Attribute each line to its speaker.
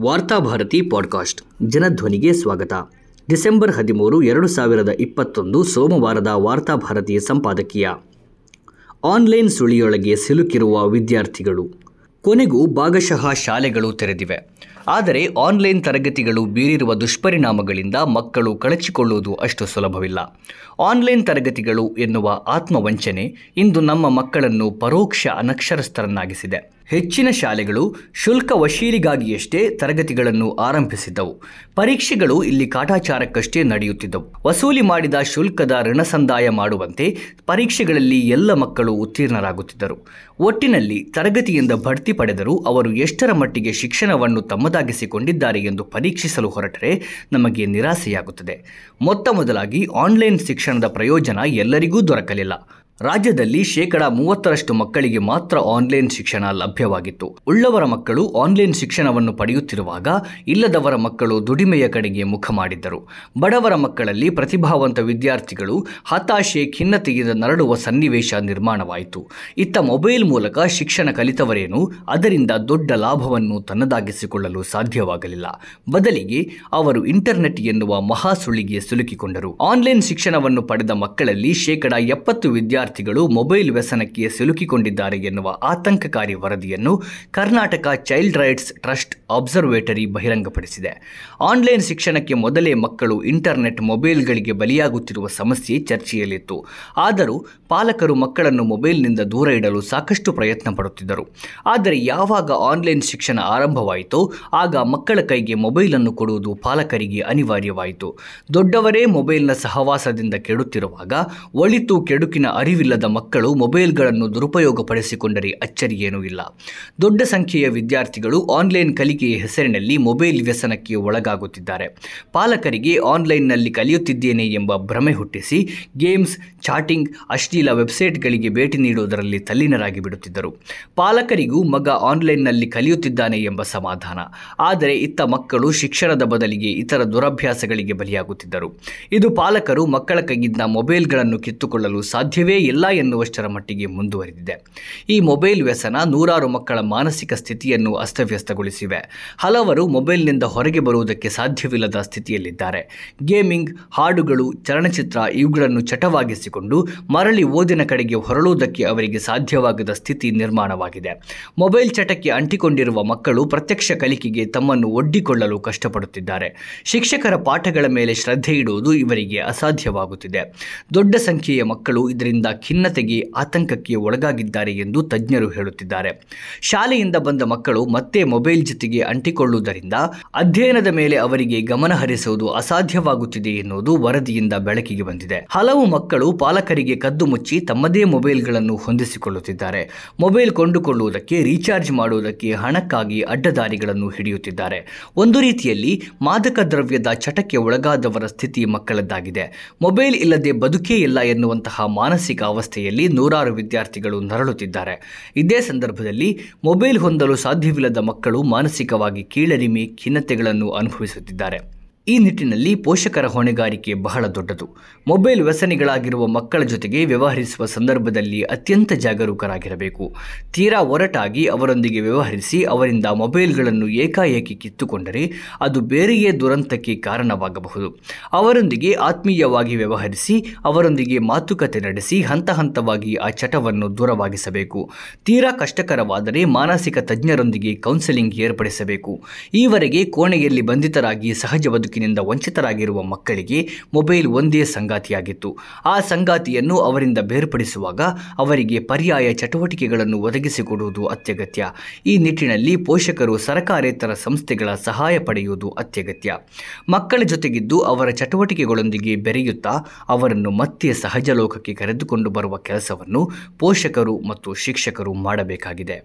Speaker 1: Varthabharati podcast, ಜನಧ್ವನಿಗೆ ಸ್ವಾಗತ. December ಹದಿಮೂರು, ಎರಡು ಸಾವಿರದ ಇಪ್ಪತ್ತೊಂದು ಸೋಮವಾರದ ವಾರ್ತಾಭಾರತಿ ಸಂಪಾದಕೀಯ. ಆನ್ಲೈನ್ ಸುಳಿಯೊಳಗೆ ಸಿಲುಕಿರುವ ವಿದ್ಯಾರ್ಥಿಗಳು. ಕೊನೆಗೂ ಭಾಗಶಃ ಶಾಲೆಗಳು ತೆರೆದಿವೆ. ಆದರೆ ಆನ್ಲೈನ್ ತರಗತಿಗಳು ಬೀರಿರುವ ದುಷ್ಪರಿಣಾಮಗಳಿಂದ ಮಕ್ಕಳು ಕಳಚಿಕೊಳ್ಳುವುದು ಅಷ್ಟು ಸುಲಭವಿಲ್ಲ. ಆನ್ಲೈನ್ ತರಗತಿಗಳು ಎನ್ನುವ ಆತ್ಮವಂಚನೆ ಇಂದು ನಮ್ಮ ಮಕ್ಕಳನ್ನು ಪರೋಕ್ಷ ಅನಕ್ಷರಸ್ಥರನ್ನಾಗಿಸಿದೆ. ಹೆಚ್ಚಿನ ಶಾಲೆಗಳು ಶುಲ್ಕ ವಶೀಲಿಗಾಗಿಯಷ್ಟೇ ತರಗತಿಗಳನ್ನು ಆರಂಭಿಸಿದ್ದವು. ಪರೀಕ್ಷೆಗಳು ಇಲ್ಲಿ ಕಾಟಾಚಾರಕ್ಕಷ್ಟೇ ನಡೆಯುತ್ತಿದ್ದವು. ವಸೂಲಿ ಮಾಡಿದ ಶುಲ್ಕದ ಋಣಸಂದಾಯ ಮಾಡುವಂತೆ ಪರೀಕ್ಷೆಗಳಲ್ಲಿ ಎಲ್ಲ ಮಕ್ಕಳು ಉತ್ತೀರ್ಣರಾಗುತ್ತಿದ್ದರು. ಒಟ್ಟಿನಲ್ಲಿ ತರಗತಿಯಿಂದ ಬಡ್ತಿ ಪಡೆದರೂ ಅವರು ಎಷ್ಟರ ಮಟ್ಟಿಗೆ ಶಿಕ್ಷಣವನ್ನು ತಮ್ಮದಾಗಿಸಿಕೊಂಡಿದ್ದಾರೆ ಎಂದು ಪರೀಕ್ಷಿಸಲು ಹೊರಟರೆ ನಮಗೆ ನಿರಾಸೆಯಾಗುತ್ತದೆ. ಮೊತ್ತ ಮೊದಲಾಗಿ ಆನ್ಲೈನ್ ಶಿಕ್ಷಣದ ಪ್ರಯೋಜನ ಎಲ್ಲರಿಗೂ ದೊರಕಲಿಲ್ಲ. ರಾಜ್ಯದಲ್ಲಿ ಶೇಕಡ ಮೂವತ್ತರಷ್ಟು ಮಕ್ಕಳಿಗೆ ಮಾತ್ರ ಆನ್ಲೈನ್ ಶಿಕ್ಷಣ ಲಭ್ಯವಾಗಿತ್ತು. ಉಳ್ಳವರ ಮಕ್ಕಳು ಆನ್ಲೈನ್ ಶಿಕ್ಷಣವನ್ನು ಪಡೆಯುತ್ತಿರುವಾಗ ಇಲ್ಲದವರ ಮಕ್ಕಳು ದುಡಿಮೆಯ ಕಡೆಗೆ ಮುಖ ಮಾಡಿದ್ದರು. ಬಡವರ ಮಕ್ಕಳಲ್ಲಿ ಪ್ರತಿಭಾವಂತ ವಿದ್ಯಾರ್ಥಿಗಳು ಹತಾಶೆ, ಖಿನ್ನತೆಯಿಂದ ನರಳುವ ಸನ್ನಿವೇಶ ನಿರ್ಮಾಣವಾಯಿತು. ಇತ್ತ ಮೊಬೈಲ್ ಮೂಲಕ ಶಿಕ್ಷಣ ಕಲಿತವರೇನು ಅದರಿಂದ ದೊಡ್ಡ ಲಾಭವನ್ನು ತನ್ನದಾಗಿಸಿಕೊಳ್ಳಲು ಸಾಧ್ಯವಾಗಲಿಲ್ಲ. ಬದಲಿಗೆ ಅವರು ಇಂಟರ್ನೆಟ್ ಎನ್ನುವ ಮಹಾಸುಳಿಗೆ ಸಿಲುಕಿಕೊಂಡರು. ಆನ್ಲೈನ್ ಶಿಕ್ಷಣವನ್ನು ಪಡೆದ ಮಕ್ಕಳಲ್ಲಿ ಶೇಕಡ ಎಪ್ಪತ್ತು ವಿದ್ಯಾರ್ಥಿಗಳು ಮೊಬೈಲ್ ವ್ಯಸನಕ್ಕೆ ಸಿಲುಕಿಕೊಂಡಿದ್ದಾರೆ ಎನ್ನುವ ಆತಂಕಕಾರಿ ವರದಿಯನ್ನು Karnataka child rights trust observatory ಬಹಿರಂಗಪಡಿಸಿದೆ. Online ಶಿಕ್ಷಣಕ್ಕೆ ಮೊದಲೇ ಮಕ್ಕಳು ಇಂಟರ್ನೆಟ್ ಮೊಬೈಲ್ಗಳಿಗೆ ಬಲಿಯಾಗುತ್ತಿರುವ ಸಮಸ್ಯೆ ಚರ್ಚೆಯಲ್ಲಿತ್ತು. ಆದರೂ ಪಾಲಕರು ಮಕ್ಕಳನ್ನು ಮೊಬೈಲ್ನಿಂದ ದೂರ ಇಡಲು ಸಾಕಷ್ಟು ಪ್ರಯತ್ನ ಪಡುತ್ತಿದ್ದರು. ಆದರೆ ಯಾವಾಗ ಆನ್ಲೈನ್ ಶಿಕ್ಷಣ ಆರಂಭವಾಯಿತೋ ಆಗ ಮಕ್ಕಳ ಕೈಗೆ ಮೊಬೈಲನ್ನು ಕೊಡುವುದು ಪಾಲಕರಿಗೆ ಅನಿವಾರ್ಯವಾಯಿತು. ದೊಡ್ಡವರೇ ಮೊಬೈಲ್ನ ಸಹವಾಸದಿಂದ ಕೆಡುತ್ತಿರುವಾಗ ಒಳಿತು ಕೆಡುಕಿನ ಅರಿವಿಲ್ಲದ ಮಕ್ಕಳು ಮೊಬೈಲ್ಗಳನ್ನು ದುರುಪಯೋಗಪಡಿಸಿಕೊಂಡರೆ ಅಚ್ಚರಿಯೇನೂ ಇಲ್ಲ. ದೊಡ್ಡ ಸಂಖ್ಯೆಯ ವಿದ್ಯಾರ್ಥಿಗಳು ಆನ್ಲೈನ್ ಕಲಿಕೆಯ ಹೆಸರಿನಲ್ಲಿ ಮೊಬೈಲ್ ವ್ಯಸನಕ್ಕೆ ಒಳಗಾಗುತ್ತಿದ್ದಾರೆ. ಪಾಲಕರಿಗೆ ಆನ್ಲೈನ್ನಲ್ಲಿ ಕಲಿಯುತ್ತಿದ್ದೇನೆ ಎಂಬ ಭ್ರಮೆ ಹುಟ್ಟಿಸಿ ಗೇಮ್ಸ್, ಚಾಟಿಂಗ್, ಅಶ್ಲೀಲ ವೆಬ್ಸೈಟ್ಗಳಿಗೆ ಭೇಟಿ ನೀಡುವುದರಲ್ಲಿ ತಲ್ಲೀನರಾಗಿ ಬಿಡುತ್ತಿದ್ದರು. ಪಾಲಕರಿಗೂ ಮಗ ಆನ್ಲೈನ್ನಲ್ಲಿ ಕಲಿಯುತ್ತಿದ್ದಾನೆ ಎಂಬ ಸಮಾಧಾನ. ಆದರೆ ಇತ್ತ ಮಕ್ಕಳು ಶಿಕ್ಷಣದ ಬದಲಿಗೆ ಇತರ ದುರಭ್ಯಾಸಗಳಿಗೆ ಬಲಿಯಾಗುತ್ತಿದ್ದರು. ಇದು ಪಾಲಕರು ಮಕ್ಕಳ ಕೈಗಿದ್ದ ಮೊಬೈಲ್ಗಳನ್ನು ಕಿತ್ತುಕೊಳ್ಳಲು ಸಾಧ್ಯವೇ ಇಲ್ಲ ಎನ್ನುವಷ್ಟರ ಮಟ್ಟಿಗೆ ಮುಂದುವರೆದಿದೆ. ಈ ಮೊಬೈಲ್ ವ್ಯಸನ ನೂರಾರು ಮಕ್ಕಳ ಮಾನಸಿಕ ಸ್ಥಿತಿಯನ್ನು ಅಸ್ತವ್ಯಸ್ತಗೊಳಿಸಿವೆ. ಹಲವರು ಮೊಬೈಲ್ನಿಂದ ಹೊರಗೆ ಬರುವುದಕ್ಕೆ ಸಾಧ್ಯವಿಲ್ಲದ ಸ್ಥಿತಿಯಲ್ಲಿದ್ದಾರೆ. ಗೇಮಿಂಗ್, ಹಾಡುಗಳು, ಚಲನಚಿತ್ರ ಇವುಗಳನ್ನು ಚಟವಾಗಿಸಿಕೊಂಡು ಮರಳಿ ಓದಿನ ಕಡೆಗೆ ಹೊರಳುವುದಕ್ಕೆ ಅವರಿಗೆ ಸಾಧ್ಯವಾಗದ ಸ್ಥಿತಿ ನಿರ್ಮಾಣವಾಗಿದೆ. ಮೊಬೈಲ್ ಚಟಕ್ಕೆ ಅಂಟಿಕೊಂಡಿರುವ ಮಕ್ಕಳು ಪ್ರತ್ಯಕ್ಷ ಕಲಿಕೆಗೆ ತಮ್ಮನ್ನು ಒಡ್ಡಿಕೊಳ್ಳಲು ಕಷ್ಟಪಡುತ್ತಿದ್ದಾರೆ. ಶಿಕ್ಷಕರ ಪಾಠಗಳ ಮೇಲೆ ಶ್ರದ್ಧೆ ಇಡುವುದು ಇವರಿಗೆ ಅಸಾಧ್ಯವಾಗುತ್ತಿದೆ. ದೊಡ್ಡ ಸಂಖ್ಯೆಯ ಮಕ್ಕಳು ಇದರಿಂದ ಖಿನ್ನತೆಗೆ, ಆತಂಕಕ್ಕೆ ಒಳಗಾಗಿದ್ದಾರೆ ಎಂದು ತಜ್ಞರು ಹೇಳುತ್ತಿದ್ದಾರೆ. ಶಾಲೆಯಿಂದ ಬಂದ ಮಕ್ಕಳು ಮತ್ತೆ ಮೊಬೈಲ್ ಜೊತೆಗೆ ಅಂಟಿಕೊಳ್ಳುವುದರಿಂದ ಅಧ್ಯಯನದ ಮೇಲೆ ಅವರಿಗೆ ಗಮನ ಹರಿಸುವುದು ಅಸಾಧ್ಯವಾಗುತ್ತಿದೆ ಎನ್ನುವುದು ವರದಿಯಿಂದ ಬೆಳಕಿಗೆ ಬಂದಿದೆ. ಹಲವು ಮಕ್ಕಳು ಪಾಲಕರಿಗೆ ಕದ್ದು ಮುಚ್ಚಿ ತಮ್ಮದೇ ಮೊಬೈಲ್ಗಳನ್ನು ಹೊಂದಿಸಿಕೊಳ್ಳುತ್ತಿದ್ದಾರೆ. ಮೊಬೈಲ್ ಕೊಂಡುಕೊಳ್ಳುವುದಕ್ಕೆ, ರೀಚಾರ್ಜ್ ಮಾಡುವುದಕ್ಕೆ ಹಣಕ್ಕಾಗಿ ಅಡ್ಡದಾರಿಗಳನ್ನು ಹಿಡಿಯುತ್ತಿದ್ದಾರೆ. ಒಂದು ರೀತಿಯಲ್ಲಿ ಮಾದಕ ದ್ರವ್ಯದ ಚಟಕ್ಕೆ ಒಳಗಾದವರ ಸ್ಥಿತಿ ಮಕ್ಕಳದ್ದಾಗಿದೆ. ಮೊಬೈಲ್ ಇಲ್ಲದೆ ಬದುಕೇ ಇಲ್ಲ ಎನ್ನುವಂತಹ ಮಾನಸಿಕ ಅವಸ್ಥೆಯಲ್ಲಿ ನೂರಾರು ವಿದ್ಯಾರ್ಥಿಗಳು ನರಳುತ್ತಿದ್ದಾರೆ. ಇದೇ ಸಂದರ್ಭದಲ್ಲಿ ಮೊಬೈಲ್ ಹೊಂದಲು ಸಾಧ್ಯವಿಲ್ಲದ ಮಕ್ಕಳು ಮಾನಸಿಕವಾಗಿ ಕೀಳರಿಮೆ ಖಿನ್ನತೆಗಳನ್ನು ಅನುಭವಿಸುತ್ತಿದ್ದಾರೆ. ಈ ನಿಟ್ಟಿನಲ್ಲಿ ಪೋಷಕರ ಹೊಣೆಗಾರಿಕೆ ಬಹಳ ದೊಡ್ಡದು. ಮೊಬೈಲ್ ವ್ಯಸನಿಗಳಾಗಿರುವ ಮಕ್ಕಳ ಜೊತೆಗೆ ವ್ಯವಹರಿಸುವ ಸಂದರ್ಭದಲ್ಲಿ ಅತ್ಯಂತ ಜಾಗರೂಕರಾಗಿರಬೇಕು. ತೀರಾ ಒರಟಾಗಿ ಅವರೊಂದಿಗೆ ವ್ಯವಹರಿಸಿ ಅವರಿಂದ ಮೊಬೈಲ್ಗಳನ್ನು ಏಕಾಏಕಿ ಕಿತ್ತುಕೊಂಡರೆ ಅದು ಬೇರೆಯೇ ದುರಂತಕ್ಕೆ ಕಾರಣವಾಗಬಹುದು. ಅವರೊಂದಿಗೆ ಆತ್ಮೀಯವಾಗಿ ವ್ಯವಹರಿಸಿ ಅವರೊಂದಿಗೆ ಮಾತುಕತೆ ನಡೆಸಿ ಹಂತ ಹಂತವಾಗಿ ಆ ಚಟವನ್ನು ದೂರವಾಗಿಸಬೇಕು. ತೀರಾ ಕಷ್ಟಕರವಾದರೆ ಮಾನಸಿಕ ತಜ್ಞರೊಂದಿಗೆ ಕೌನ್ಸೆಲಿಂಗ್ ಏರ್ಪಡಿಸಬೇಕು. ಈವರೆಗೆ ಕೋಣೆಯಲ್ಲಿ ಬಂಧಿತರಾಗಿ ಸಹಜ ಬದುಕಿನಿಂದ ವಂಚಿತರಾಗಿರುವ ಮಕ್ಕಳಿಗೆ ಮೊಬೈಲ್ ಒಂದೇ ಸಂಗಾತಿಯಾಗಿತ್ತು. ಆ ಸಂಗಾತಿಯನ್ನು ಅವರಿಂದ ಬೇರ್ಪಡಿಸುವಾಗ ಅವರಿಗೆ ಪರ್ಯಾಯ ಚಟುವಟಿಕೆಗಳನ್ನು ಒದಗಿಸಿಕೊಡುವುದು ಅತ್ಯಗತ್ಯ. ಈ ನಿಟ್ಟಿನಲ್ಲಿ ಪೋಷಕರು ಸರಕಾರೇತರ ಸಂಸ್ಥೆಗಳ ಸಹಾಯ ಪಡೆಯುವುದು ಅತ್ಯಗತ್ಯ. ಮಕ್ಕಳ ಜೊತೆಗಿದ್ದು ಅವರ ಚಟುವಟಿಕೆಗಳೊಂದಿಗೆ ಬೆರೆಯುತ್ತಾ ಅವರನ್ನು ಮತ್ತೆ ಸಹಜ ಲೋಕಕ್ಕೆ ಕರೆದುಕೊಂಡು ಬರುವ ಕೆಲಸವನ್ನು ಪೋಷಕರು ಮತ್ತು ಶಿಕ್ಷಕರು ಮಾಡಬೇಕಾಗಿದೆ.